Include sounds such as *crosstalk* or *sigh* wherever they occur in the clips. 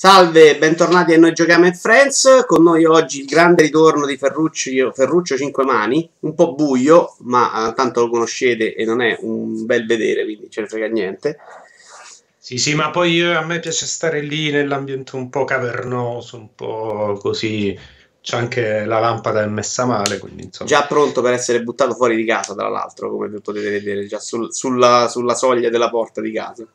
Salve, bentornati a Noi Giochiamo in Friends. Con noi oggi il grande ritorno di Ferruccio, Ferruccio 5 Mani. Un po' buio, ma uh, tanto lo conoscete e non è un bel vedere, quindi ce ne frega niente. Sì, sì, ma poi io, a me piace stare lì nell'ambiente un po' cavernoso, un po' così. C'è anche la lampada è messa male, quindi insomma. Già pronto per essere buttato fuori di casa, tra l'altro, come potete vedere, già sul, sulla, sulla soglia della porta di casa.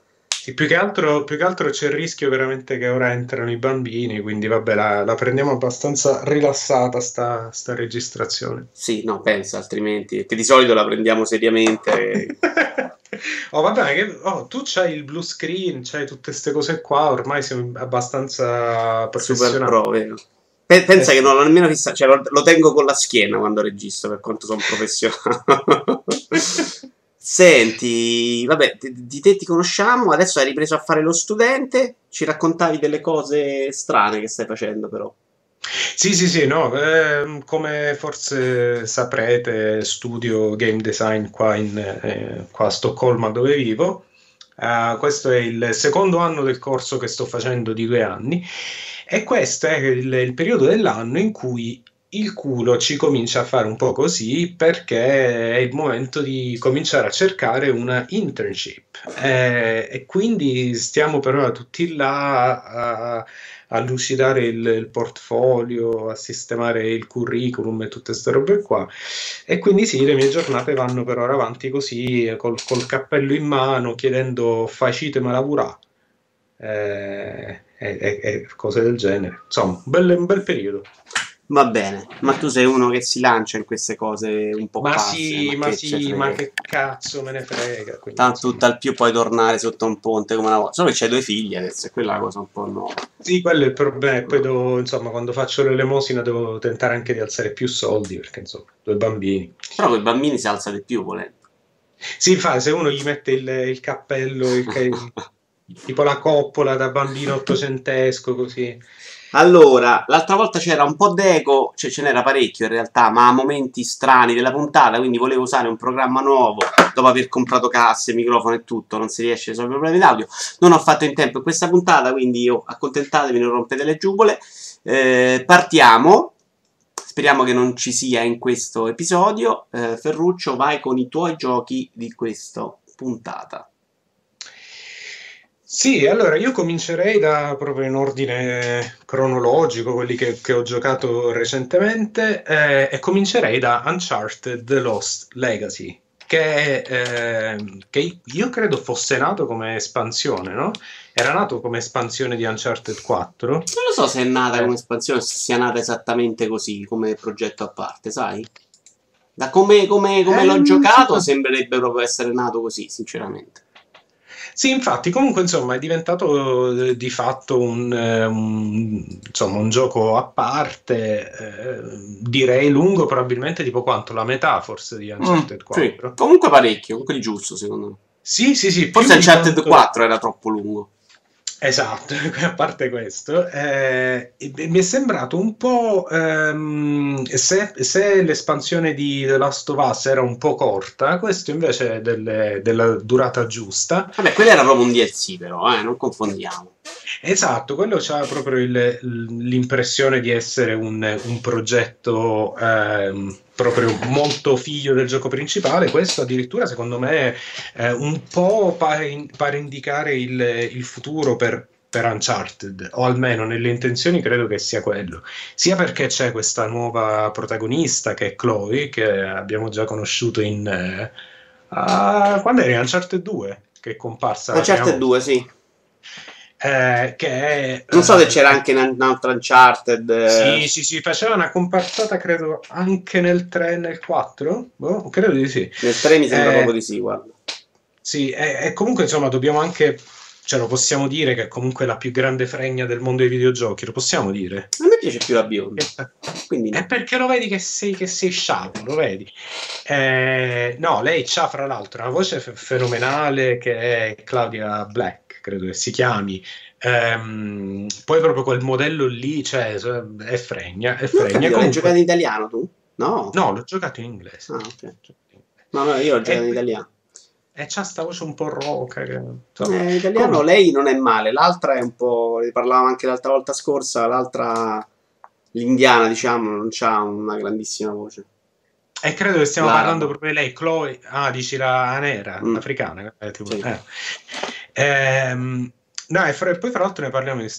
Sì, più che, altro, più che altro c'è il rischio veramente che ora entrano i bambini, quindi vabbè, la, la prendiamo abbastanza rilassata sta, sta, registrazione. Sì, no, pensa, altrimenti, che di solito la prendiamo seriamente. *laughs* oh, vabbè, che, oh, tu c'hai il blue screen, c'hai tutte queste cose qua, ormai siamo abbastanza professionali. Super pro, vero. Pensa eh, che non l'ho nemmeno fissato, cioè lo, lo, tengo con la schiena quando registro, per quanto sono professionale. *laughs* Senti, vabbè, di te ti conosciamo, adesso hai ripreso a fare lo studente, ci raccontavi delle cose strane che stai facendo però. Sì, sì, sì, no, eh, come forse saprete, studio game design qua, in, eh, qua a Stoccolma dove vivo. Uh, questo è il secondo anno del corso che sto facendo di due anni e questo è il, il periodo dell'anno in cui il culo ci comincia a fare un po' così perché è il momento di cominciare a cercare una internship. Eh, e quindi stiamo però tutti là a, a lucidare il, il, portfolio, a sistemare il curriculum e tutte queste robe qua. E quindi sì, le mie giornate vanno per ora avanti così col, col cappello in mano chiedendo facitemi lavorare eh, e, e, e, cose del genere. Insomma, un bel, un bel periodo Va bene, ma tu sei uno che si lancia in queste cose un po' Ma pazze, sì, ma, ma sì, ma che cazzo me ne frega. Tanto sì. al più puoi tornare sotto un ponte come una volta. Solo che c'hai due figli adesso, è quella cosa un po' nuova. Sì, quello è il problema. Poi devo, insomma, quando faccio l'elemosina devo tentare anche di alzare più soldi, perché insomma, due bambini. Però con i bambini si alza di più, volendo. Sì, fa, se uno gli mette il, il cappello, il, *laughs* tipo la coppola da bambino ottocentesco, così. Allora, l'altra volta c'era un po' d'eco, cioè ce n'era parecchio in realtà, ma a momenti strani della puntata, quindi volevo usare un programma nuovo, dopo aver comprato casse, microfono e tutto, non si riesce a risolvere i problemi d'audio. Non ho fatto in tempo in questa puntata, quindi io accontentatevi, non rompete le giubole. Eh, partiamo. Speriamo che non ci sia in questo episodio. Eh, Ferruccio, vai con i tuoi giochi di questa puntata. Sì, allora io comincerei da proprio in ordine cronologico, quelli che, che ho giocato recentemente, eh, e comincerei da Uncharted The Lost Legacy, che, eh, che, io credo fosse nato come espansione, no? Era nato come espansione di Uncharted 4. Non lo so se è nata come espansione, se sia nata esattamente così, come progetto a parte, sai? Da come, come, come eh, l'ho giocato, so. sembrerebbe proprio essere nato così, sinceramente. Sì, infatti, comunque insomma è diventato eh, di fatto un, eh, un, insomma, un gioco a parte, eh, direi lungo, probabilmente tipo quanto? La metà forse di Uncharted mm, 4. Sì. Comunque parecchio, comunque di giusto secondo me. Sì, sì, sì. Forse Uncharted quanto... 4 era troppo lungo. Esatto, *laughs* a parte questo, eh, mi è sembrato un po' ehm, se, se, l'espansione di The Last of Us era un po' corta, questo invece è delle, della durata giusta. Vabbè, quello era proprio un DLC, però, eh, non confondiamo. Esatto, quello ha proprio il, l'impressione di essere un, un progetto ehm, proprio molto figlio del gioco principale. Questo addirittura, secondo me, eh, un po' pare, pare indicare il, il futuro per, per Uncharted, o almeno nelle intenzioni credo che sia quello. Sia perché c'è questa nuova protagonista che è Chloe, che abbiamo già conosciuto in... Eh, uh, quando era Uncharted 2? Che è comparsa... Uncharted 2, sì. Eh, che è, non so se c'era anche in un'altra Uncharted. Eh. Sì, sì, sì, faceva una comparsata, credo, anche nel 3 e nel 4. Boh, credo di sì. Nel 3 mi sembra eh, proprio di sì, guarda. Sì, e, comunque, insomma, dobbiamo anche. Cioè, lo possiamo dire che è comunque la più grande fregna del mondo dei videogiochi, lo possiamo dire. A me piace più la bionda. Quindi no. È perché lo vedi che sei, che sei sciapo, lo vedi. Eh, no, lei ha fra l'altro una voce f- fenomenale che è Claudia Black credo che si chiami. Ehm, poi proprio quel modello lì, cioè, è fregna. È fregna. Comunque... L'hai giocato in italiano tu? No. No, l'ho giocato in inglese. Ah, ok. No, no, io l'ho giocato e... in italiano. E c'ha sta voce un po' roca. Che, insomma. eh, italiano Come? lei non è male, l'altra è un po'. Ne parlavamo anche l'altra volta scorsa, l'altra, l'indiana, diciamo, non ha una grandissima voce. E credo che stiamo la... parlando proprio di lei, Chloe. Ah, dici la nera, mm. africana. Eh, tipo, sì. eh. Ehm, no, e fra, poi fra l'altro ne parliamo di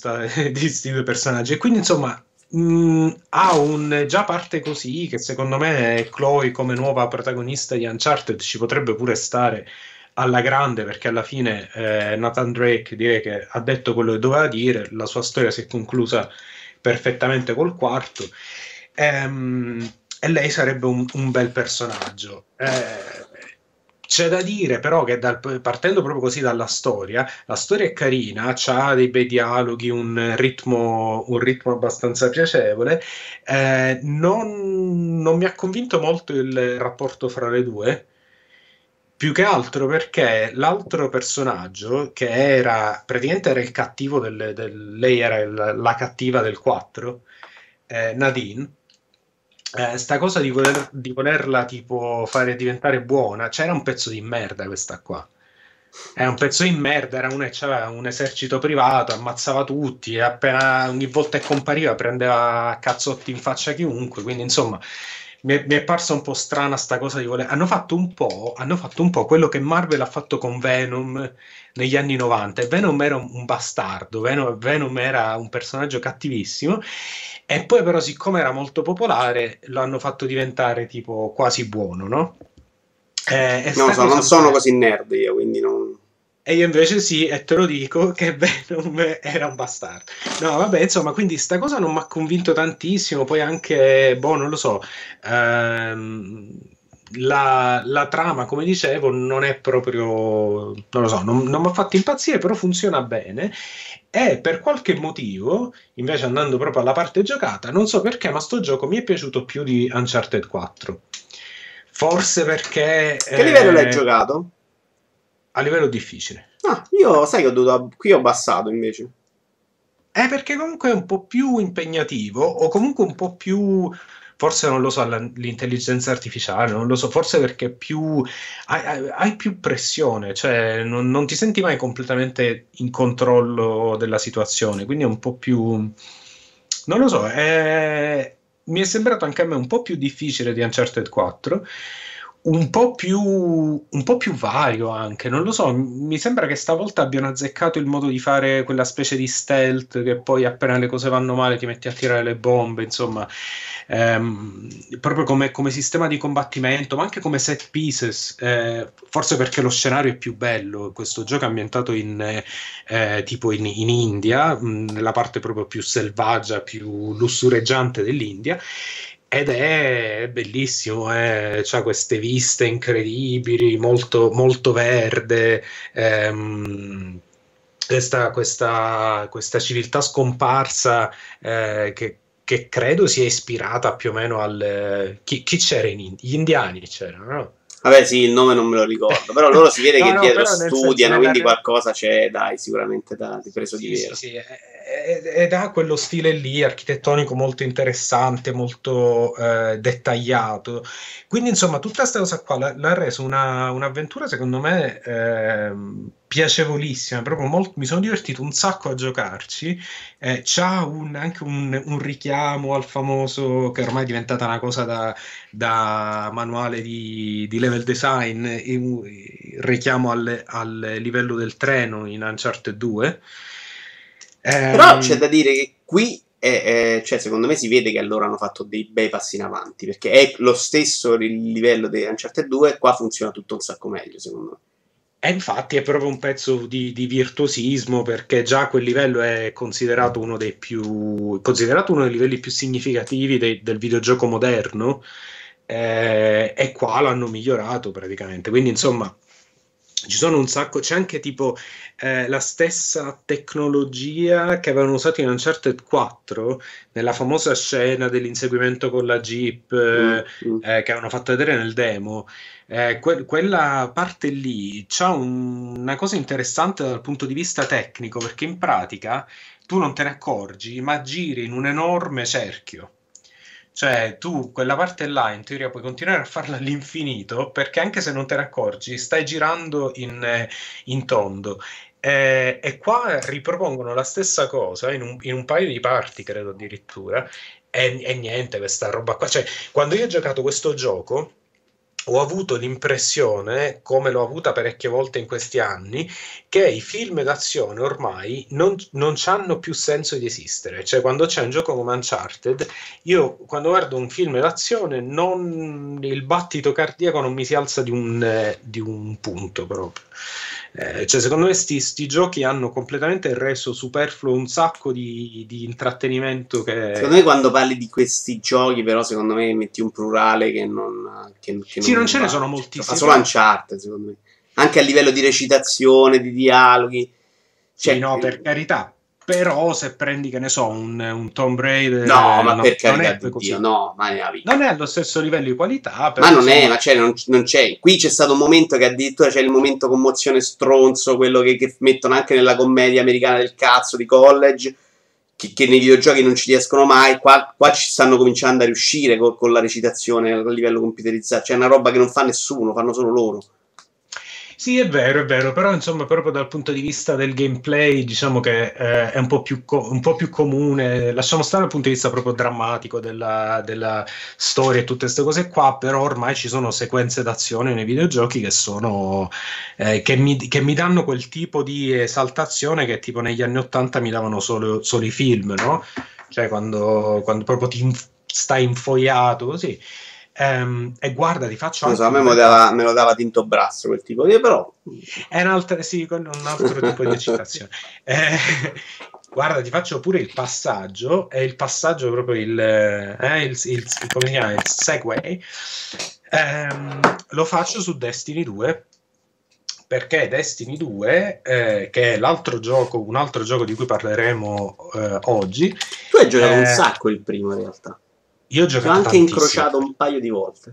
questi *laughs* due personaggi. E quindi, insomma, mh, mm, ha un già parte così che secondo me Chloe come nuova protagonista di Uncharted ci potrebbe pure stare alla grande perché alla fine eh, Nathan Drake direi che ha detto quello che doveva dire, la sua storia si è conclusa perfettamente col quarto ehm, e lei sarebbe un, un bel personaggio. Eh, c'è da dire però che dal, partendo proprio così dalla storia, la storia è carina, ha dei bei dialoghi, un ritmo, un ritmo abbastanza piacevole. Eh, non, non, mi ha convinto molto il rapporto fra le due, più che altro perché l'altro personaggio, che era praticamente era il cattivo del, del lei era il, la cattiva del 4, eh, Nadine eh, sta cosa di, voler, di volerla tipo fare diventare buona, c'era un pezzo di merda questa qua. È un pezzo di merda, era che aveva un esercito privato, ammazzava tutti e appena ogni volta che compariva prendeva cazzotti in faccia a chiunque, quindi insomma mi è, mi è parsa un po' strana sta cosa di voler... Hanno fatto un po', hanno fatto un po' quello che Marvel ha fatto con Venom negli anni 90 e Venom era un, bastardo, Venom, Venom era un personaggio cattivissimo e poi però siccome era molto popolare lo hanno fatto diventare tipo quasi buono, no? Eh, non so, non sono così nerd io, quindi non... E io invece sì, e te lo dico *laughs* che Venom era un bastardo. No, vabbè, insomma, quindi sta cosa non mi ha convinto tantissimo. Poi anche, boh, non lo so, ehm, la, la, trama, come dicevo, non è proprio, non lo so, non, non mi ha fatto impazzire, però funziona bene. E per qualche motivo, invece andando proprio alla parte giocata, non so perché, ma sto gioco mi è piaciuto più di Uncharted 4. Forse perché... Che eh, livello l'hai giocato? A livello difficile. Ah, io sai che ho dovuto... Qui ho abbassato invece. È perché comunque è un po' più impegnativo o comunque un po' più forse non lo so, l'intelligenza artificiale, non lo so, forse perché più hai, hai più pressione, cioè non, non, ti senti mai completamente in controllo della situazione, quindi è un po' più... Non lo so, è, mi è sembrato anche a me un po' più difficile di Uncharted 4 un po, più, un po' più vario anche, non lo so, mi sembra che stavolta abbiano azzeccato il modo di fare quella specie di stealth che poi appena le cose vanno male ti metti a tirare le bombe, insomma, ehm, proprio come, come, sistema di combattimento, ma anche come set pieces, eh, forse perché lo scenario è più bello, questo gioco è ambientato in, eh, tipo in, in India, mh, nella parte proprio più selvaggia, più lussureggiante dell'India, ed è bellissimo, eh? ha queste viste incredibili, molto, molto verde, ehm, questa, questa, questa, civiltà scomparsa eh, che, che, credo sia ispirata più o meno al... Chi, chi c'era in India? Gli indiani c'erano, no? Vabbè, sì, il nome non me lo ricordo, però loro si vede *laughs* no, che no, dietro studiano, quindi qualcosa c'è, dai, sicuramente da, di preso sì, di vero. Sì, sì, ed ha quello stile lì architettonico molto interessante, molto eh, dettagliato. Quindi, insomma, tutta questa cosa qua l'ha, l'ha reso una, un'avventura, secondo me, eh, piacevolissima. Proprio molto, mi sono divertito un sacco a giocarci. Eh, c'ha un, anche un, un, richiamo al famoso, che ormai è diventata una cosa da, da manuale di, di, level design, il richiamo al, al livello del treno in Uncharted 2 però ehm, c'è da dire che qui, è, è, cioè, secondo me si vede che allora hanno fatto dei bei passi in avanti, perché è lo stesso livello di Uncharted 2 e qua funziona tutto un sacco meglio, secondo me. E infatti è proprio un pezzo di, di, virtuosismo perché già quel livello è considerato uno dei più considerato uno dei livelli più significativi de, del videogioco moderno eh, e qua l'hanno migliorato praticamente. Quindi insomma ci sono un sacco, c'è anche tipo eh, la stessa tecnologia che avevano usato in Uncharted 4 nella famosa scena dell'inseguimento con la Jeep mm, mm. eh, che avevano fatto vedere nel demo. Eh, que- quella parte lì c'ha un- una cosa interessante dal punto di vista tecnico perché in pratica tu non te ne accorgi, ma giri in un enorme cerchio Cioè, tu quella parte là in teoria puoi continuare a farla all'infinito perché anche se non te ne accorgi, stai girando in, eh, in tondo. Eh, e qua ripropongono la stessa cosa in un, in un paio di parti, credo addirittura. E, e niente, questa roba qua. Cioè, quando io ho giocato questo gioco ho avuto l'impressione, come l'ho avuta parecchie volte in questi anni, che i film d'azione ormai non, non hanno più senso di esistere. Cioè, quando c'è un gioco come Uncharted, io quando guardo un film d'azione, non, il battito cardiaco non mi si alza di un, eh, di un punto proprio. Eh, cioè, secondo me, questi giochi hanno completamente reso superfluo un sacco di, di, intrattenimento. Che... Secondo me, quando parli di questi giochi, però, secondo me metti un plurale che non. Che, che sì, non, non ce ne sono moltissimi. Ma solo Uncharted, secondo me. Anche a livello di recitazione, di dialoghi. Cioè, sì, no, per carità, però se prendi, che ne so, un, un Tomb Raider... No, ma per carità di Dio, no, mai Non è allo stesso livello di qualità, Ma non è, ma c'è, non, non, c'è. Qui c'è stato un momento che addirittura c'è il momento commozione stronzo, quello che, che mettono anche nella commedia americana del cazzo di college, che, che, nei videogiochi non ci riescono mai. Qua, qua ci stanno cominciando a riuscire con, con la recitazione a livello computerizzato. Cioè è una roba che non fa nessuno, fanno solo loro. Sì, è vero, è vero, però insomma proprio dal punto di vista del gameplay diciamo che eh, è un po, più co- un po' più comune, lasciamo stare dal punto di vista proprio drammatico della, della storia e tutte queste cose qua, però ormai ci sono sequenze d'azione nei videogiochi che sono, eh, che, mi, che mi danno quel tipo di esaltazione che tipo negli anni Ottanta mi davano solo, solo i film, no? Cioè quando, quando proprio ti inf- stai infoiato così. Um, e guarda, ti faccio. Non so, a me, me, dava, me lo dava Tinto Brasso quel tipo di, però. È un altro, sì, un altro tipo di eccitazione. *laughs* Eh, guarda, ti faccio pure il passaggio. È il passaggio proprio il, eh, il, il come si chiama? Il segway. Um, lo faccio su Destiny 2 perché Destiny 2, eh, che è l'altro gioco, un altro gioco di cui parleremo eh, oggi. Tu hai giocato eh, un sacco il primo in realtà. Io ho giocato L'ho anche tantissimo. incrociato un paio di volte.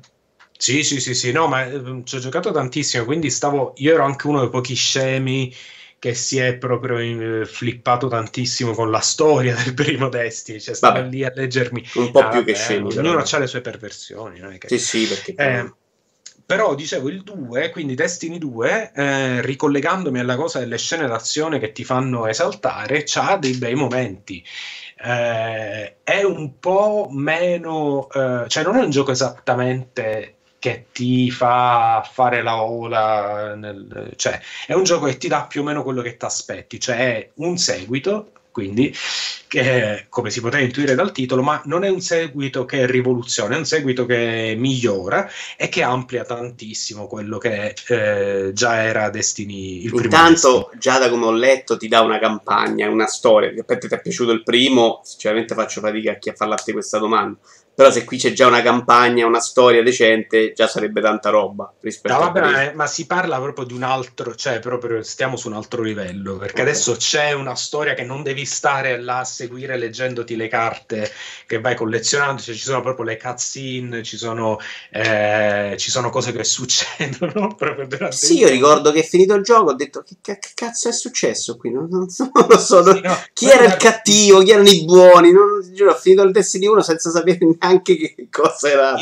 Sì, sì, sì, sì, no, ma eh, ci ho giocato tantissimo, quindi stavo, io ero anche uno dei pochi scemi che si è proprio eh, flippato tantissimo con la storia del *laughs* primo Destiny, cioè stavo vabbè, lì a leggermi. Un po' ah, più vabbè, che scemi. Ognuno ha le sue perversioni. Non è che... Sì, sì, perché... Eh, però dicevo il 2, quindi Destiny 2, eh, ricollegandomi alla cosa delle scene d'azione che ti fanno esaltare, c'ha dei bei momenti eh, è un po' meno, eh, cioè non è un gioco esattamente che ti fa fare la ola, nel, cioè è un gioco che ti dà più o meno quello che ti aspetti, cioè è un seguito quindi che, come si poteva intuire dal titolo, ma non è un seguito che rivoluziona, è un seguito che migliora e che amplia tantissimo quello che eh, già era Destiny il primo. Intanto, già da come ho letto, ti dà una campagna, una storia. Aspetta, ti è piaciuto il primo? Sinceramente faccio fatica a farti questa domanda. Però se qui c'è già una campagna, una storia decente, già sarebbe tanta roba rispetto no, vabbè, ma, ma, si parla proprio di un altro, cioè proprio stiamo su un altro livello, perché okay. adesso c'è una storia che non devi stare là a seguire leggendoti le carte che vai collezionando, cioè ci sono proprio le cutscene, ci sono, eh, ci sono cose che *laughs* succedono proprio durante Sì, io ricordo che finito il gioco ho detto che, che, che cazzo è successo qui? Non, non, so, *laughs* non lo so, sì, no, chi era il cattivo, chi erano i buoni, non, giuro, ho finito il Destiny 1 senza sapere neanche che cosa era.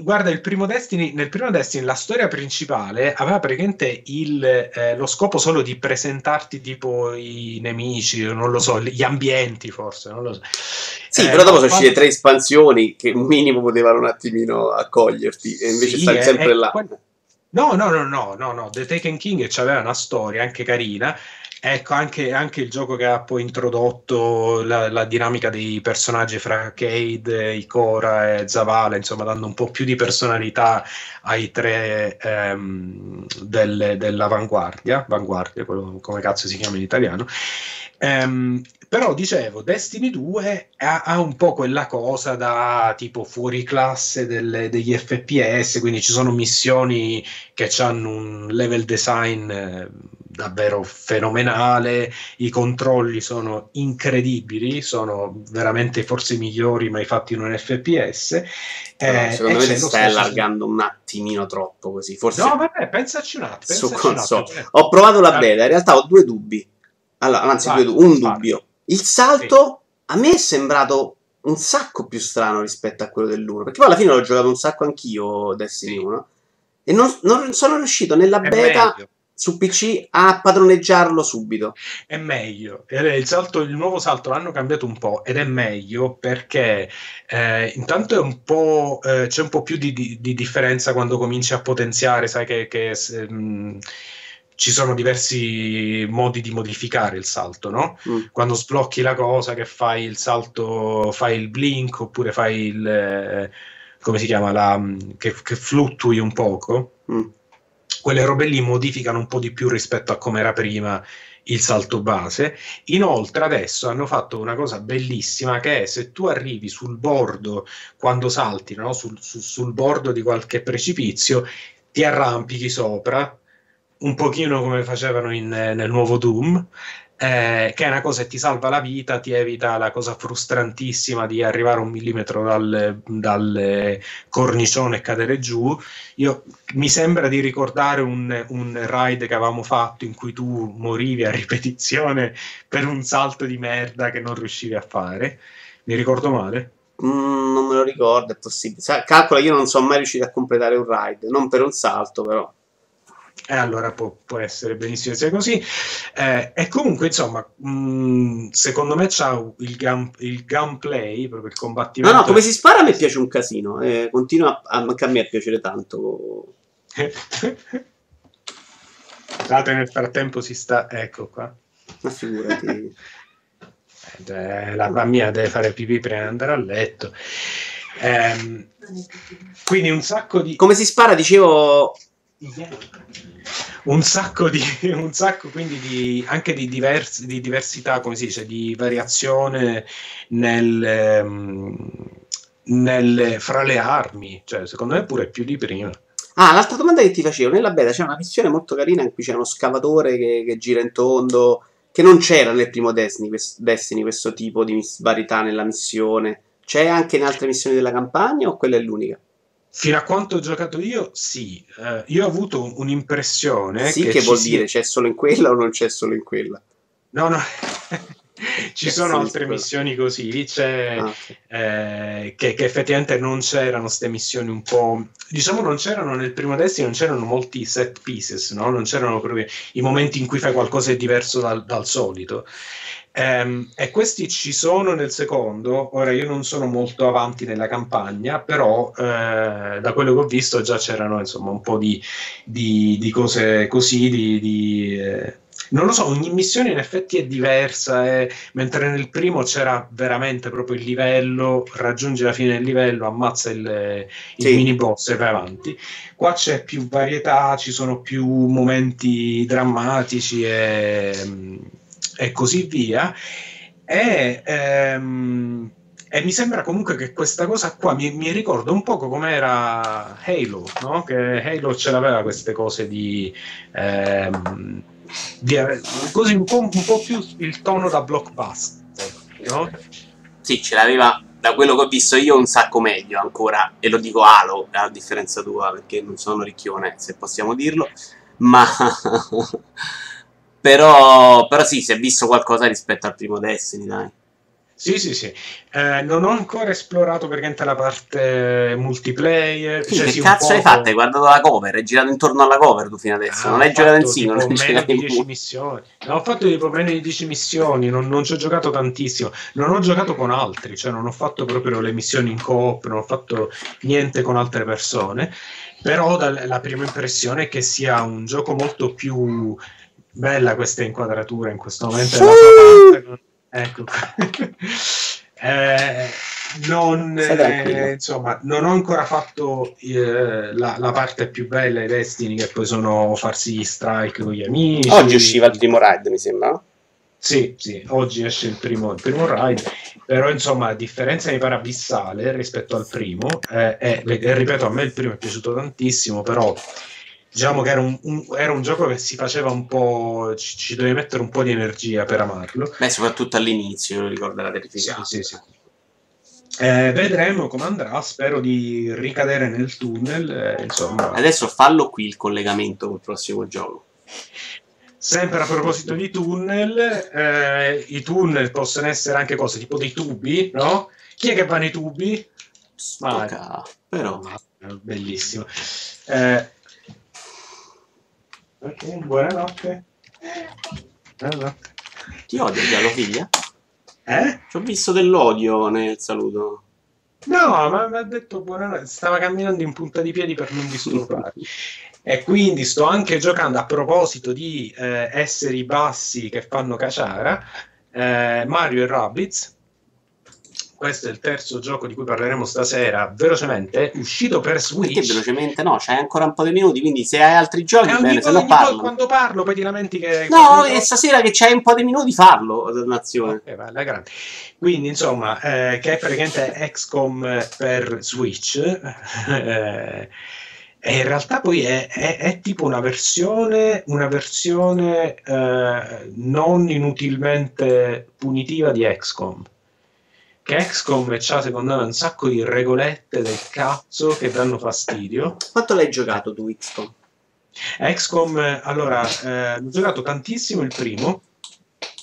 Guarda, il primo Destiny, nel primo Destiny la storia principale aveva praticamente il, eh, lo scopo solo di presentarti tipo i nemici, non lo so, gli ambienti forse, non lo so. Sì, eh, però dopo sono uscite tre espansioni che un minimo potevano un attimino accoglierti e invece sì, stai sempre là. No, no, no, no, no, no, The Taken King aveva una storia anche carina Ecco, anche, anche, il gioco che ha poi introdotto la, la, dinamica dei personaggi fra Cade, Ikora e Zavala, insomma, dando un po' più di personalità ai tre ehm, delle, dell'avanguardia, vanguardia, quello, come cazzo si chiama in italiano. Ehm, però dicevo, Destiny 2 ha, ha, un po' quella cosa da tipo fuori classe delle, degli FPS, quindi ci sono missioni che hanno un level design eh, davvero fenomenale, i controlli sono incredibili, sono veramente forse i migliori mai fatti in un FPS. Eh, secondo me stai allargando un attimino troppo così. Forse no, vabbè, pensaci un attimo. Su console. Cioè... Ho provato la beta, in realtà ho due dubbi. Allora, anzi, vai, due, un vai. dubbio. Il salto sì. a me è sembrato un sacco più strano rispetto a quello dell'1. Perché poi alla fine l'ho giocato un sacco anch'io Destiny 1. E non, non sono riuscito nella È beta meglio. Su PC a padroneggiarlo subito. È meglio. Il, salto, il nuovo salto l'hanno cambiato un po' ed è meglio perché eh, intanto è un po', eh, c'è un po' più di, di- di differenza quando cominci a potenziare, sai che, che, s- mh, ci sono diversi modi di modificare il salto, no? Mm. Quando sblocchi la cosa che fai il salto, fai il blink oppure fai il... eh, come si chiama? La, che, che fluttui un poco Mm. Quelle robe lì modificano un po' di più rispetto a come era prima il salto base. Inoltre adesso hanno fatto una cosa bellissima che è se tu arrivi sul bordo quando salti, no? sul, su- sul bordo di qualche precipizio, ti arrampichi sopra, un pochino come facevano in- nel nuovo Doom. Eh, che è una cosa che ti salva la vita, ti evita la cosa frustrantissima di arrivare un millimetro dal, dal cornicione e cadere giù. Io mi sembra di ricordare un, un ride che avevamo fatto in cui tu morivi a ripetizione per un salto di merda che non riuscivi a fare. Mi ricordo male? Mm, non me lo ricordo, è possibile. Calcola, io non sono mai riuscito a completare un ride, non per un salto, però. E allora può, può essere benissimo sia così. Eh, e comunque, insomma, mh, secondo me c'ha il, gun, il gunplay, proprio il No, combattimento. no, come si spara a me piace un casino. eh, continua a, anche a me a piacere tanto. *laughs* Scusate, nel frattempo si sta... Ecco qua. Ma figurati. *laughs* Eh, la, mia deve fare pipì prima di andare a letto. Ehm, quindi un sacco di... Come si spara, dicevo. Un sacco di... *laughs* Un sacco quindi di... anche di, divers- di diversità, come si dice, di variazione nel... ehm, nel- fra le armi. Cioè, secondo me pure più di prima. Ah, l'altra domanda che ti facevo, nella beta c'è una missione molto carina in cui c'è uno scavatore che, che gira in tondo, che non c'era nel primo Destiny, Destiny, questo tipo di varietà nella missione. C'è anche in altre missioni della campagna o quella è l'unica? Fino a quanto ho giocato io, sì. Eh, io ho avuto un'impressione sì, che, ci vuol dire c'è solo in quella o non c'è solo in quella? No, no. *laughs* Ci Che sono altre missioni così, c'è, Ah, eh, che, che effettivamente non c'erano queste missioni un po'... Diciamo non c'erano nel primo Destiny, non c'erano molti set pieces, no? Non c'erano proprio i momenti in cui fai qualcosa di diverso dal, dal solito. Ehm, e questi ci sono nel secondo. Ora io non sono molto avanti nella campagna, però eh, da quello che ho visto già c'erano insomma un po' di, di- di cose così, di... di, eh, non lo so, ogni missione in effetti è diversa, eh, mentre nel primo c'era veramente proprio il livello, raggiungi la fine del livello, ammazza il, il Sì. mini boss e vai avanti. Qua c'è più varietà, ci sono più momenti drammatici e, e così via. E, ehm, e mi sembra comunque che questa cosa qua mi, mi ricorda un poco come era Halo, no? Che Halo ce l'aveva queste cose di, ehm, di così un po', un po' più il tono da blockbuster, no? Sì, ce l'aveva da quello che ho visto io un sacco meglio ancora, e lo dico Halo, a differenza tua, perché non sono ricchione, se possiamo dirlo, ma *laughs* però, però sì, si è visto qualcosa rispetto al primo Destiny, dai. Sì, sì, sì. Eh, non ho ancora esplorato per niente la parte multiplayer. Sì, cioè, che sì, cazzo hai fatto? Hai guardato la cover, hai girato intorno alla cover tu fino adesso, Ah, non hai giocato in singolo, non meno giocavi di in 10 multi. missioni. No, ho fatto tipo meno di 10 missioni, non, non ci ho giocato tantissimo. Non ho giocato con altri, cioè non ho fatto proprio le missioni in coop, non ho fatto niente con altre persone. Però dal- la prima impressione è che sia un gioco molto più bella questa inquadratura in questo momento. è la non- Ecco. *laughs* Eh, non, eh, insomma, non ho ancora fatto eh, la, la parte più bella di Destiny, che poi sono farsi gli strike con gli amici. Oggi usciva il primo ride, mi sembra? Sì, sì, oggi esce il primo, il primo ride, però insomma, a differenza mi pare abissale rispetto al primo, eh, e, e ripeto, a me il primo è piaciuto tantissimo, però diciamo che era un, un- era un gioco che si faceva un po', ci, ci dovevi mettere un po' di energia per amarlo. Beh, soprattutto all'inizio, lo ricordo era Sì, terrificante. sì, sì. Eh, vedremo come andrà, spero di ricadere nel tunnel, eh, insomma. Adesso fallo qui il collegamento col prossimo gioco. Sempre a proposito di tunnel, eh, i tunnel possono essere anche cose tipo dei tubi, no? Chi è che va nei tubi? Mario. Però. Bellissimo. Eh, ok, buonanotte. Buonanotte. Ti odia già figlia? Eh? Ci ho visto dell'odio nel saluto. No, ma mi ha detto buonanotte. Stava camminando in punta di piedi per non disturbarmi. E quindi sto anche giocando a proposito di eh, esseri bassi che fanno caciara. Eh, Mario e Rabbids. Questo è il terzo gioco di cui parleremo stasera. Velocemente, uscito per Switch. Perché velocemente no? C'hai ancora un po' di minuti. Quindi, se hai altri giochi, eh, bene, se no parlo. Quando parlo, poi ti lamenti che. No, e stasera che c'hai un po' di minuti, farlo. Nazione. Okay, va, grande. Quindi, insomma, eh, che è praticamente XCOM per Switch. eh, e in realtà poi è, è, è tipo una versione, una versione eh, non inutilmente punitiva di XCOM. Che XCOM c'ha secondo me un sacco di regolette del cazzo che danno fastidio. Quanto l'hai giocato tu XCOM? XCOM, allora, eh, l'ho giocato tantissimo il primo,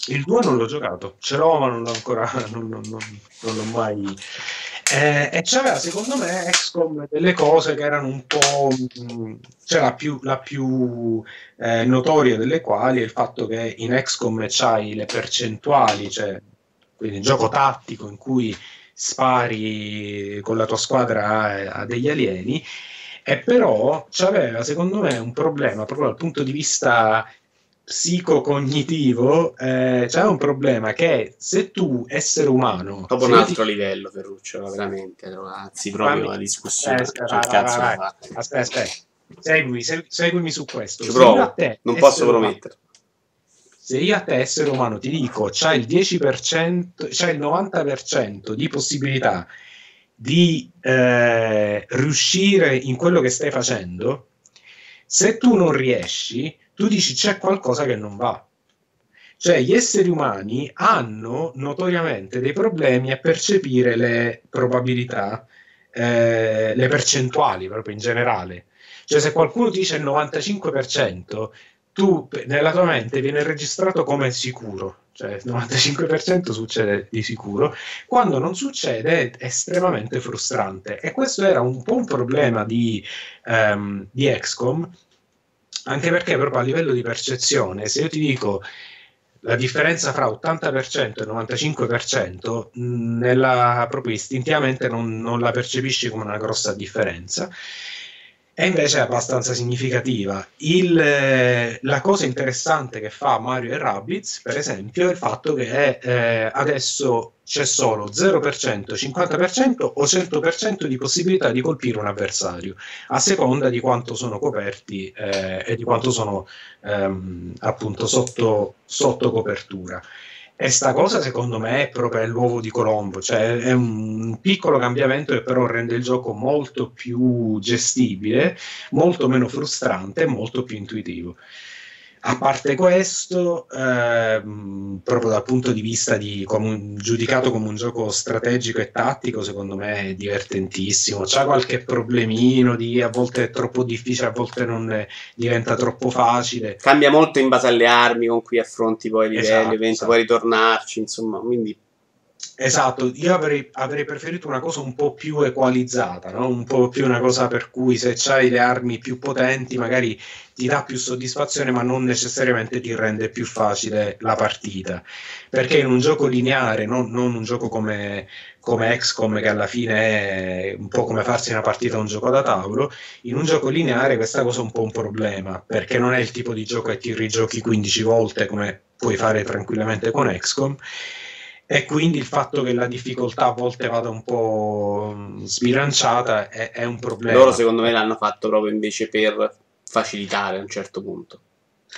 il 2 non l'ho giocato, ce l'ho ma non l'ho ancora, *laughs* non, non, non, non l'ho mai eh, e c'era secondo me XCOM delle cose che erano un po'. Mh, cioè la più, la più eh, notoria delle quali è il fatto che in XCOM c'hai le percentuali, cioè quindi un gioco tattico in cui spari con la tua squadra a, a degli alieni. E però c'aveva secondo me un problema proprio dal punto di vista psicocognitivo eh, c'è un problema che se tu, essere umano... Dopo un altro ti... livello, Ferruccio, veramente, anzi, proprio Fammi... la discussione. Aspetta, cioè, vai. aspetta, aspetta. Seguimi, seguimi su questo. Ci provo, te, non posso promettere. Se io a te, essere umano, ti dico c'hai il 10%, c'hai il 90% di possibilità di eh, riuscire in quello che stai facendo, se tu non riesci, tu dici c'è qualcosa che non va. Cioè gli esseri umani hanno notoriamente dei problemi a percepire le probabilità, eh, le percentuali proprio in generale. Cioè se qualcuno dice il 95%, tu nella tua mente viene registrato come sicuro, cioè il 95% succede di sicuro, quando non succede è estremamente frustrante. E questo era un po' un problema di, um, di XCOM, anche perché proprio a livello di percezione, se io ti dico la differenza fra 80% e 95%, nella, proprio istintivamente non, non la percepisci come una grossa differenza e invece è abbastanza significativa. Il, eh, la cosa interessante che fa Mario e Rabbids, per esempio, è il fatto che eh, adesso c'è solo 0%, 50% o 100% di possibilità di colpire un avversario, a seconda di quanto sono coperti eh, e di quanto sono ehm, appunto sotto, sotto copertura. E sta cosa secondo me è proprio l'uovo di Colombo, cioè è un piccolo cambiamento che però rende il gioco molto più gestibile, molto meno frustrante e molto più intuitivo. A parte questo, ehm, proprio dal punto di vista di come giudicato come un gioco strategico e tattico, secondo me è divertentissimo. C'ha qualche problemino di a volte è troppo difficile, a volte non è, diventa troppo facile. Cambia molto in base alle armi con cui affronti poi i livelli, esatto, esatto. puoi ritornarci, insomma, quindi Esatto, io avrei, avrei, preferito una cosa un po' più equalizzata, no? un po' più una cosa per cui se hai le armi più potenti magari ti dà più soddisfazione ma non necessariamente ti rende più facile la partita, perché in un gioco lineare, non, non un gioco come, come XCOM che alla fine è un po' come farsi una partita a un gioco da tavolo, in un gioco lineare questa cosa è un po' un problema, perché non è il tipo di gioco che ti rigiochi 15 volte come puoi fare tranquillamente con XCOM e quindi il fatto che la difficoltà a volte vada un po' mm, sbilanciata è, è un problema. Loro secondo me l'hanno fatto proprio invece per facilitare a un certo punto.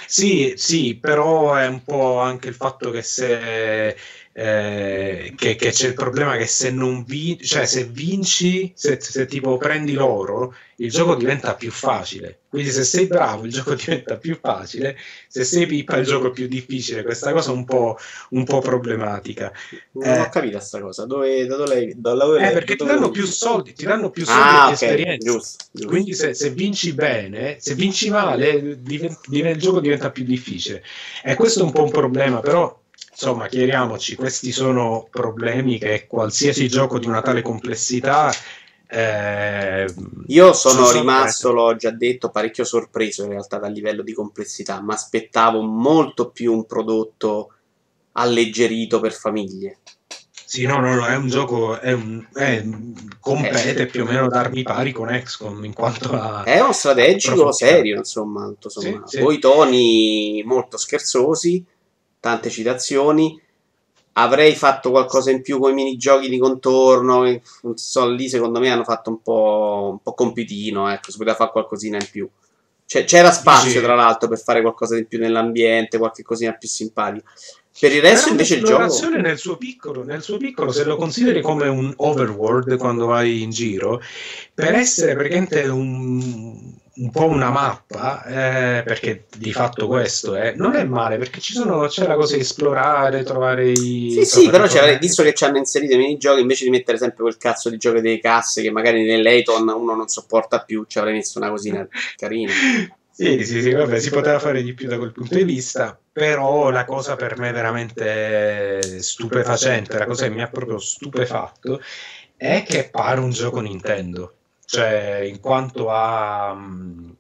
Sì, sì, però è un po' anche il fatto che se eh, che, che, c'è il problema che se non vinci, cioè se vinci, se, se, tipo prendi loro, il gioco diventa più facile. Quindi se sei bravo il gioco *laughs* diventa più facile, se sei pippa il gioco è più difficile. Questa cosa è un po', un po problematica. Non eh, ho capito questa cosa. Dove, da dove, da dove eh, perché ti danno più soldi, ti danno più soldi ah, okay. esperienza. Giusto, giusto. Quindi se, se, vinci bene, se vinci male, diventa, il gioco diventa più difficile. E questo è un po' un problema, però insomma, chiariamoci, questi sono problemi che qualsiasi gioco di una tale complessità. Eh, Io sono, rimasto, l'ho già detto, parecchio sorpreso in realtà dal livello di complessità, ma aspettavo molto più un prodotto alleggerito per famiglie. Sì, no, no, no, è un gioco, è un, è, compete eh, più o meno darmi pari con XCOM in quanto a... È uno strategico serio, insomma, tutto Sì, sì. Poi toni molto scherzosi, tante citazioni. Avrei fatto qualcosa in più con i minigiochi di contorno. Non so, lì secondo me hanno fatto un po', un po compitino. Ecco, si poteva fare qualcosina in più. Cioè, c'era spazio, sì. tra l'altro, per fare qualcosa di più nell'ambiente, qualche cosina più simpatica. Per il resto, invece, il gioco. Nel suo, piccolo, nel suo piccolo, se lo consideri come un overworld quando vai in giro, per essere praticamente un un po' una mappa, eh, perché di fatto questo è, non è male, perché ci sono, c'è la cosa di esplorare, trovare i... Sì, sì, però c'è, visto che ci hanno inserito i minigiochi, invece di mettere sempre quel cazzo di gioco delle casse che magari nell'Ayton uno non sopporta più, ci avrei messo una cosina *laughs* carina. Sì, sì, sì, vabbè, si poteva fare di più da quel punto di vista, però la cosa per me veramente stupefacente, la cosa che mi ha proprio stupefatto, è che pare un gioco Nintendo cioè in quanto a, um,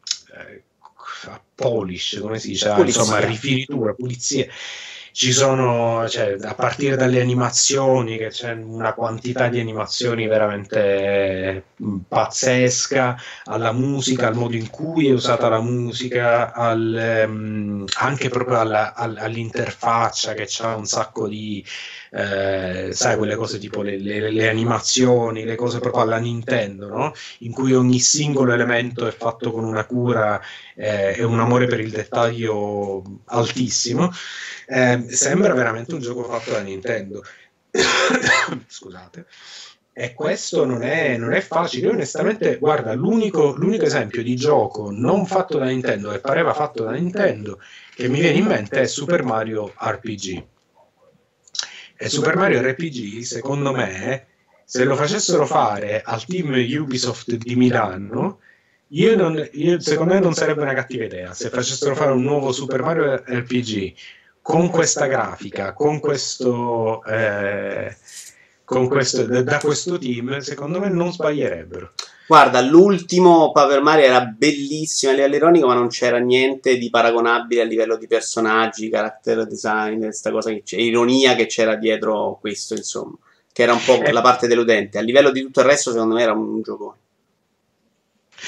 a polish, come si dice, pulizia. insomma, rifinitura, pulizia. Ci sono, cioè, a partire dalle animazioni, che c'è una quantità di animazioni veramente mm, pazzesca, alla musica, al modo in cui è usata la musica, al, um, anche proprio alla, all, all'interfaccia che ha un sacco di, eh, sai, quelle cose tipo le, le, le, animazioni, le cose proprio alla Nintendo, no? in cui ogni singolo elemento è fatto con una cura eh, e un amore per il dettaglio altissimo. Eh, sembra veramente un gioco fatto da Nintendo. *coughs* Scusate. E questo non è, non è, facile. Io onestamente, guarda, l'unico, l'unico, esempio di gioco non fatto da Nintendo e pareva fatto da Nintendo che mi viene in mente è Super Mario RPG. E Super Mario RPG, secondo me, se lo facessero fare al team Ubisoft di Milano, io non, io, secondo me non sarebbe una cattiva idea. Se facessero fare un nuovo Super Mario RPG con questa grafica, con questo, eh, con questo da questo team, secondo me non sbaglierebbero. Guarda, l'ultimo Paper Mario era bellissimo a livello ironico, ma non c'era niente di paragonabile a livello di personaggi, character design, questa cosa che c'è, ironia che c'era dietro questo, insomma, che era un po' eh. la parte deludente. A livello di tutto il resto, secondo me era un, giocone.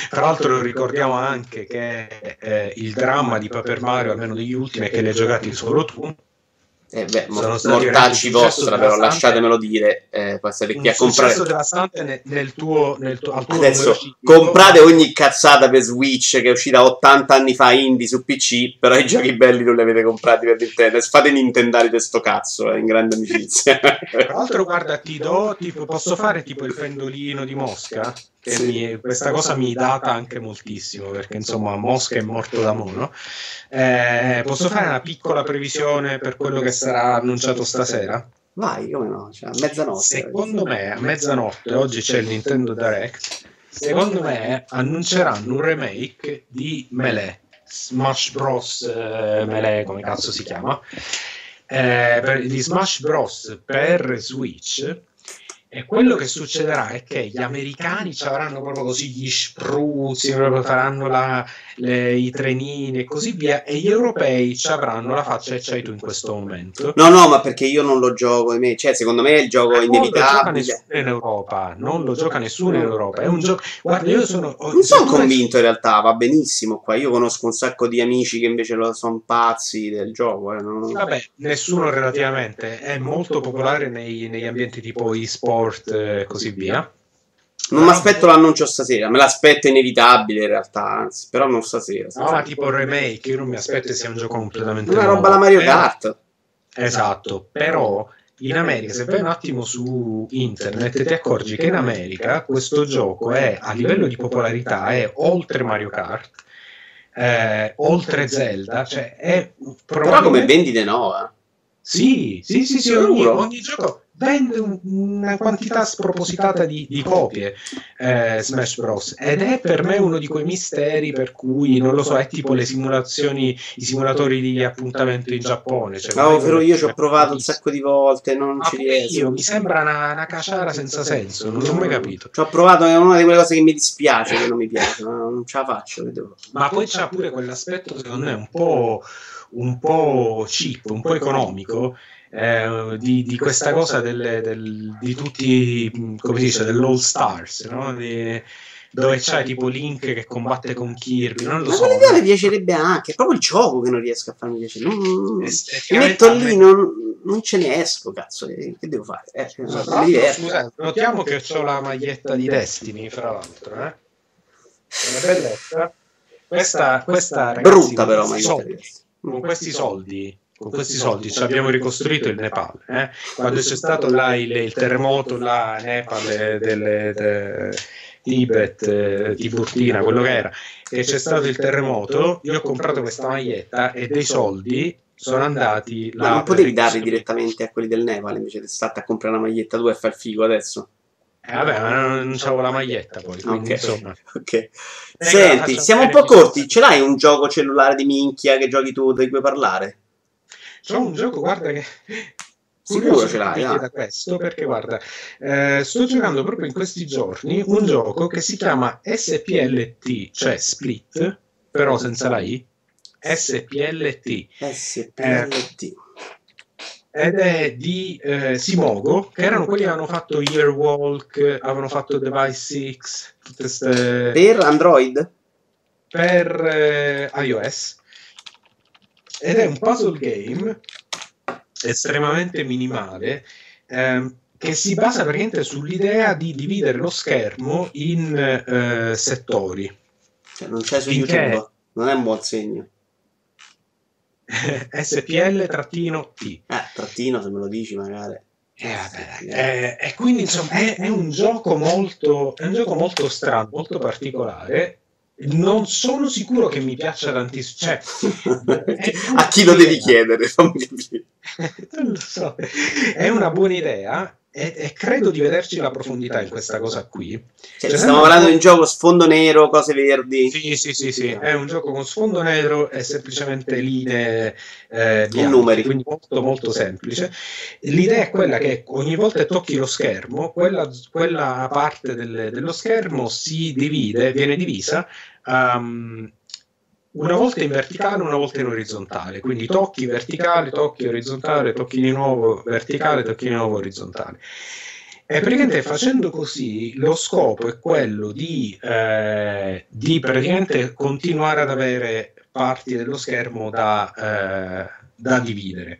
Tra l'altro ricordiamo anche che eh, il dramma di Paper Mario, almeno degli ultimi, è che li hai giocati solo tu eh beh, mortacci vostra, però lasciatemelo dire. Eh, passate qui a comprare. devastante nel, nel tuo, nel tuo, tuo Adesso comprate ogni cazzata per Switch che è uscita 80 anni fa indie su PC. Però i giochi belli non li avete comprati per Nintendo. Fate Nintendari di sto cazzo, eh, in grande amicizia. Tra l'altro, guarda, ti do tipo, posso fare tipo il pendolino di Mosca? Sì. mi, questa cosa mi data anche moltissimo perché insomma Mosca è morto da mono. Eh, posso fare una piccola previsione per quello che sarà annunciato stasera? Vai, come no? Cioè, a mezzanotte. Secondo me, a mezzanotte, oggi c'è il Nintendo Direct. Secondo me annunceranno un remake di Melee, Smash Bros. Eh, Melee, come cazzo si chiama? Eh, per, di Smash Bros. per Switch e quello che succederà è che gli americani ci avranno proprio così gli spruzzi, proprio faranno la, le, i trenini e così via, e gli europei ci avranno la faccia che c'hai tu in questo momento. No, no, ma perché io non lo gioco, cioè secondo me è il gioco ma inevitabile. Non lo gioca nessuno in Europa, non lo gioca nessuno in Europa, è un gioco... Guarda, io sono... Non sono convinto in realtà, va benissimo qua, io conosco un sacco di amici che invece sono pazzi del gioco. Eh. Non... Vabbè, nessuno relativamente, è molto popolare nei, negli ambienti tipo e-sport Sport e così via. Non mi aspetto l'annuncio stasera, me l'aspetto inevitabile in realtà, anzi, però non stasera. No, ma tipo il remake, io non mi aspetto che sia un gioco completamente Una nuovo. roba la Mario Kart. Esatto, però in America, se vai un attimo su internet, ti accorgi che in America questo gioco è a livello di popolarità è oltre Mario Kart, eh, oltre Zelda, cioè è Però come vendite no, eh. Sì, sì, sì, sì, ogni, ogni gioco vende una quantità spropositata di, di copie eh, Smash Bros. Ed è per me uno di quei misteri per cui, non lo so, è tipo le simulazioni, i simulatori di appuntamento in Giappone. Cioè, no, però io ci ho provato un sacco di volte, non Ma ci riesco. Io, mi sembra una, una caciara senza senso, non l'ho mai capito. Ci ho provato, è una di quelle cose che mi dispiace, che non mi piace, non ce la faccio. Vedo. Ma poi c'ha pure quell'aspetto, secondo me, un po', un po' cheap, un po' economico eh, di, di, questa cosa delle, del, di tutti, come si dice, dell'All Stars, no? di, dove c'è tipo Link che combatte con Kirby. Non lo Ma so. quell'idea mi piacerebbe anche, è proprio il gioco che non riesco a farmi piacere. Non, mi metto lì, non, non, ce ne esco, cazzo. Che devo fare? Eh, no, scusa, notiamo che ho la maglietta di Destiny, fra l'altro. Eh? Una bellezza. Questa, questa ragazzi, brutta però maglietta. Con questi soldi con questi soldi ci abbiamo ricostruito il Nepal. Eh? Quando c'è stato là il, il terremoto là, Nepal, delle, de, Tibet, eh, Tiburtina, quello che era, e c'è stato il terremoto, io ho comprato questa maglietta e dei soldi sono andati là. Ma non potevi darli direttamente a quelli del Nepal invece di stare a comprare una maglietta tu e fare il figo adesso? Eh, vabbè, ma non, non c'avevo la maglietta poi, quindi okay. insomma. *laughs* ok. Senti, siamo un po' corti. Ce l'hai un gioco cellulare di minchia che giochi tu di cui parlare? C'è un gioco, guarda che... *laughs* Sicuro ce l'hai, ah. da questo perché guarda, eh, sto giocando proprio in questi giorni un gioco che si chiama SPLT, cioè Split, però senza la I. SPLT. SPLT. Eh, ed è di eh, Simogo, che erano quelli che avevano fatto Yearwalk, avevano fatto Device 6, ste... per Android? Per eh, iOS ed è un puzzle game estremamente minimale ehm, che si basa praticamente sull'idea di dividere lo schermo in eh, settori. Cioè, non c'è su Finché... YouTube, non è un buon segno. *laughs* SPL-T. Eh, trattino se me lo dici magari. Eh, eh, e quindi insomma è, è, un gioco molto, è un gioco molto strano, molto particolare non sono sicuro che mi piaccia tantissimo. Cioè, *laughs* a chi lo devi chiedere? *laughs* non lo so. È una buona idea, e, e, credo di vederci la profondità in questa cosa qui. Cioè, cioè, stiamo parlando di un gioco sfondo nero, cose verdi. Sì, sì, sì, sì. È un gioco con sfondo nero e semplicemente linee eh, bianche, numeri. quindi molto, molto semplice. L'idea è quella che ogni volta che tocchi lo schermo, quella, quella parte del, dello schermo si divide, viene divisa um, una volta in verticale, una volta in orizzontale. Quindi tocchi verticale, tocchi orizzontale, tocchi di nuovo verticale, tocchi di nuovo orizzontale. E praticamente facendo così lo scopo è quello di, eh, di praticamente continuare ad avere parti dello schermo da, eh, da dividere.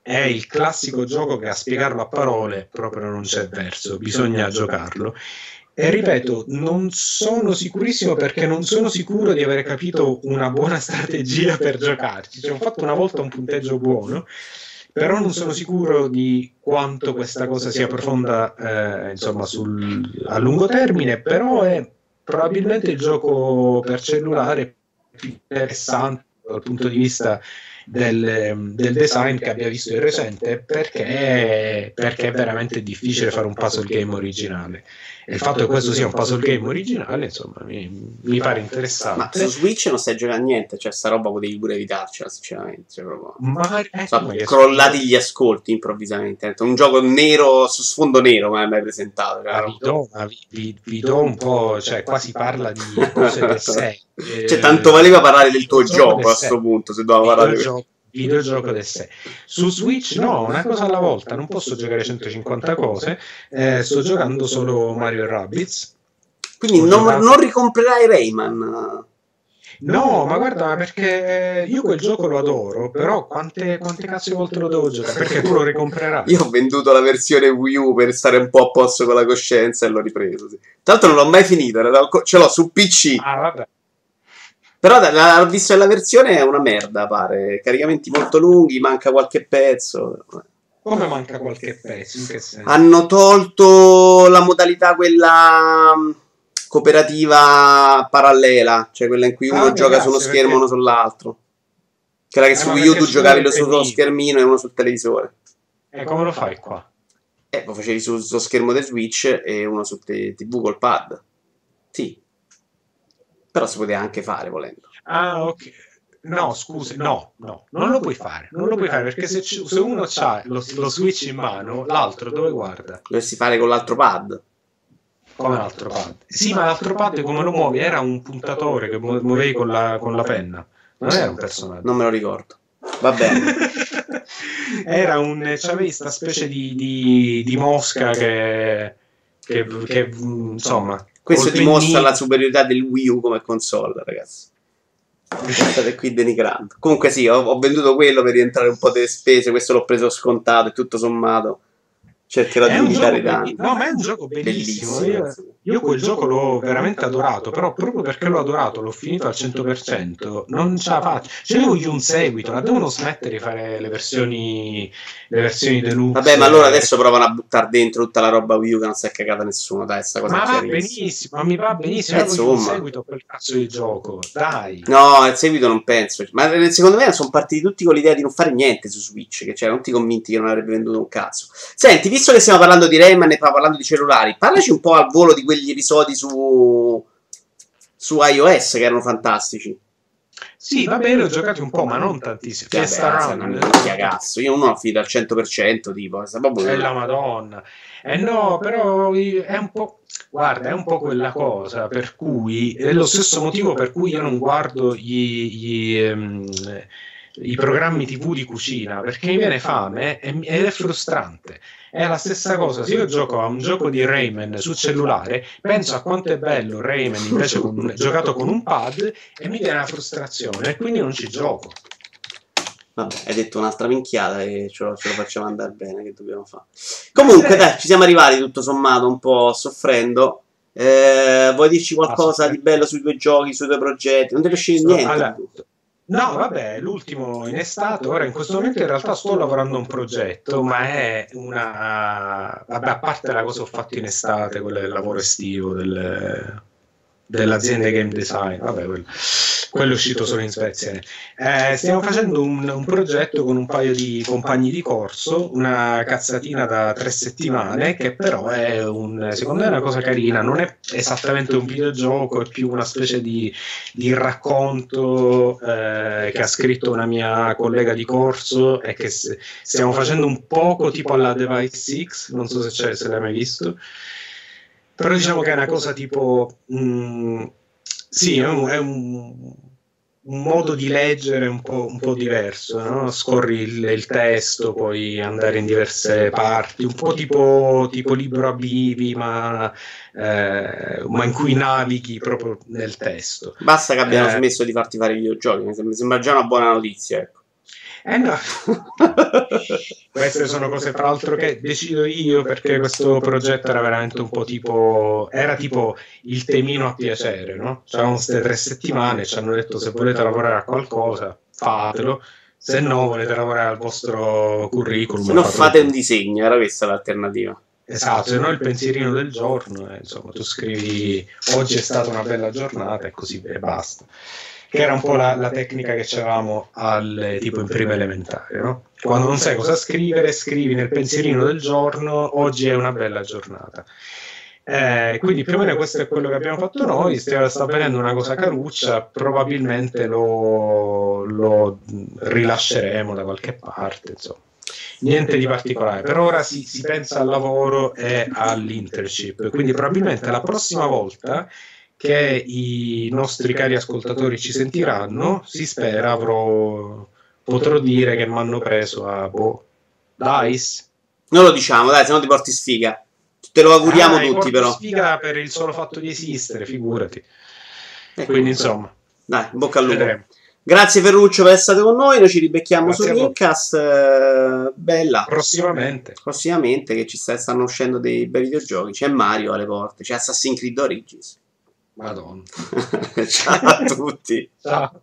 È il classico gioco che a spiegarlo a parole proprio non c'è verso, bisogna giocarlo. E ripeto, non sono sicurissimo perché non sono sicuro di aver capito una buona strategia per giocarci. Cioè, ho fatto una volta un punteggio buono, però non sono sicuro di quanto questa cosa sia profonda eh, insomma, sul, a lungo termine, però è probabilmente il gioco per cellulare più interessante dal punto di vista del, del, design che abbia visto il recente perché, perché è veramente difficile fare un puzzle game originale e il fatto che questo sia un puzzle game originale, insomma, mi, mi pare interessante. Ma su Switch non stai giocando a niente, cioè sta roba potevi pure evitarcela, sinceramente. Cioè, proprio... Ma so, crollati gli ascolti improvvisamente. Un gioco nero su sfondo nero, come mai presentato. Cioè, vi, do, vi, vi, vi, do, un po', cioè qua si parla di cose *laughs* del 6. Cioè, tanto valeva parlare del tuo gioco a questo punto, se doveva parlare di videogioco del 6. Su Switch no, una cosa alla volta, non posso giocare 150 cose, eh, sto giocando solo Mario Rabbids. Quindi non, giocato... non, ricomprerai Rayman? No, ma guarda, perché io quel gioco lo adoro, però quante, quante cazzo di volte lo devo giocare? Perché tu lo ricomprerai. Io ho venduto la versione Wii U per stare un po' a posto con la coscienza e l'ho ripreso. Sì. Tra l'altro non l'ho mai finito, ce l'ho su PC. Ah, vabbè. Però l'ho visto nella versione è una merda, pare. Caricamenti molto lunghi, manca qualche pezzo. Come manca qualche pezzo? In che senso? Hanno tolto la modalità quella mh, cooperativa parallela, cioè quella in cui uno Ah, gioca grazie, su uno schermo e perché- uno sull'altro. Che era che Eh, su Wii U tu su giocavi Wii U sullo è schermino e uno sul televisore. E come lo fai qua? Eh, lo facevi sul sullo schermo del Switch e uno su te- TV col pad. Sì. Però si poteva anche fare volendo. Ah, ok. No, scusi, no, no, non lo puoi fare. Non lo puoi fare perché se, se uno ha lo, lo Switch in mano, l'altro dove guarda? Dovresti fare con l'altro pad. Come l'altro pad. Sì, ma l'altro pad come lo muovi? Era un puntatore che mu- muovevi con la, con la penna. Non era un personaggio. Non me lo ricordo. Va bene. *laughs* era un c'avevi sta specie di, di, di mosca che, che, che, insomma Questo col dimostra pennino- la superiorità del Wii U come console, ragazzi. State qui denigrando. Comunque sì, ho, ho venduto quello per rientrare un po' delle spese, questo l'ho preso scontato e tutto sommato cercherò è di gioco danni. no ma è un gioco bellissimo, Bellissimo. Io, quel gioco l'ho veramente adorato però proprio perché l'ho adorato l'ho finito al 100% non ce la faccio ce ne voglio un seguito la devono smettere di fare le versioni le versioni deluxe Vabbè, ma allora adesso provano a buttare dentro tutta la roba Wii U che non si è cagata nessuno, dai, sta cosa ma va benissimo ma mi va benissimo Eh, voglio un insomma. seguito a quel cazzo di gioco dai No, il seguito non penso. Ma eh, secondo me sono partiti tutti con l'idea di non fare niente su Switch, che c'erano tutti convinti che non avrebbe venduto un cazzo. Senti, visto che stiamo parlando di Rayman e parlando di cellulari, parlaci un po' al volo di quegli episodi su su iOS che erano fantastici. Sì, va bene, ho giocato un po', ma non tantissimo. Vabbè, Fiesta se non Round è cazzo. Io uno ho finito al 100%, tipo, sta proprio è la Madonna. Eh no, però è un po'. Guarda, è un po' quella cosa per cui è lo stesso motivo per cui io non guardo gli, gli, ehm, i programmi TV di cucina perché mi viene fame ed è frustrante. È la stessa cosa, se io gioco a un gioco di Rayman sul cellulare, penso a quanto è bello Rayman invece con- giocato con un pad e mi viene la frustrazione e quindi non ci gioco. Vabbè, hai detto un'altra minchiata e ce lo, ce lo facciamo andare bene, che dobbiamo fare. Comunque, dai, ci siamo arrivati tutto sommato un po' soffrendo. Eh, vuoi dirci qualcosa di bello sui tuoi giochi, sui tuoi progetti? Non deve uscire niente. Allora. No, vabbè, l'ultimo in estate, ora in questo momento in realtà sto lavorando a un progetto, ma è una... Vabbè, a parte la cosa che ho fatto in estate, quello del lavoro estivo del- dell'azienda game design, vabbè, quello, quello è uscito solo in Svezia. Eh, stiamo facendo un, un progetto con un paio di compagni di corso, una cazzatina da tre settimane, che però è un, secondo me è una cosa carina, non è esattamente un videogioco, è più una specie di di racconto eh, che ha scritto una mia collega di corso e che stiamo facendo un poco tipo alla Device X, non so se, se l'hai mai visto, però diciamo che è una cosa tipo, mm, sì, è un, è un- un modo di leggere un po', un po' diverso, no? scorri il, il testo, puoi andare in diverse parti, un po' tipo, tipo libro a bivi, ma, eh, ma in cui navighi proprio nel testo. Basta che abbiano Eh. smesso di farti fare i videogiochi. Mi sembra già una buona notizia. Ecco. Eh no, *laughs* queste sono cose tra l'altro che decido io perché questo progetto era veramente un po' tipo, era tipo il temino a piacere, no? C'erano queste tre settimane, ci hanno detto se volete lavorare a qualcosa, fatelo, se no volete lavorare al vostro curriculum. Se no, fate un disegno, era questa l'alternativa. Esatto, se no il pensierino del giorno, eh, insomma, tu scrivi oggi è stata una bella giornata e così e basta. Che era un po' la, la tecnica che avevamo al tipo in prima elementare, no? Quando non sai cosa scrivere, scrivi nel pensierino del giorno oggi è una bella giornata. Eh, quindi più o meno questo è quello che abbiamo fatto noi. Sta, sta avvenendo una cosa caruccia, probabilmente lo, lo rilasceremo da qualche parte. Insomma. Niente di particolare, per ora si, si pensa al lavoro e all'internship. Quindi, probabilmente la prossima volta che i nostri cari ascoltatori ci sentiranno, si spera avrò, potrò dire che mi hanno preso a boh, Dice. Non lo diciamo, dai, se no ti porti sfiga. Te lo auguriamo Ah, tutti, però. sfiga per il solo fatto di esistere, figurati. Eh, Quindi, insomma, Dai, bocca al lupo. vedremo. Grazie Ferruccio per essere con noi. Noi ci ribecchiamo Grazie su. Rincast. eh, bella. Prossimamente. Prossimamente che ci sta- stanno uscendo dei bei videogiochi. C'è Mario alle porte, c'è Assassin's Creed Origins. Madonna. *laughs* Ciao a tutti. Ciao.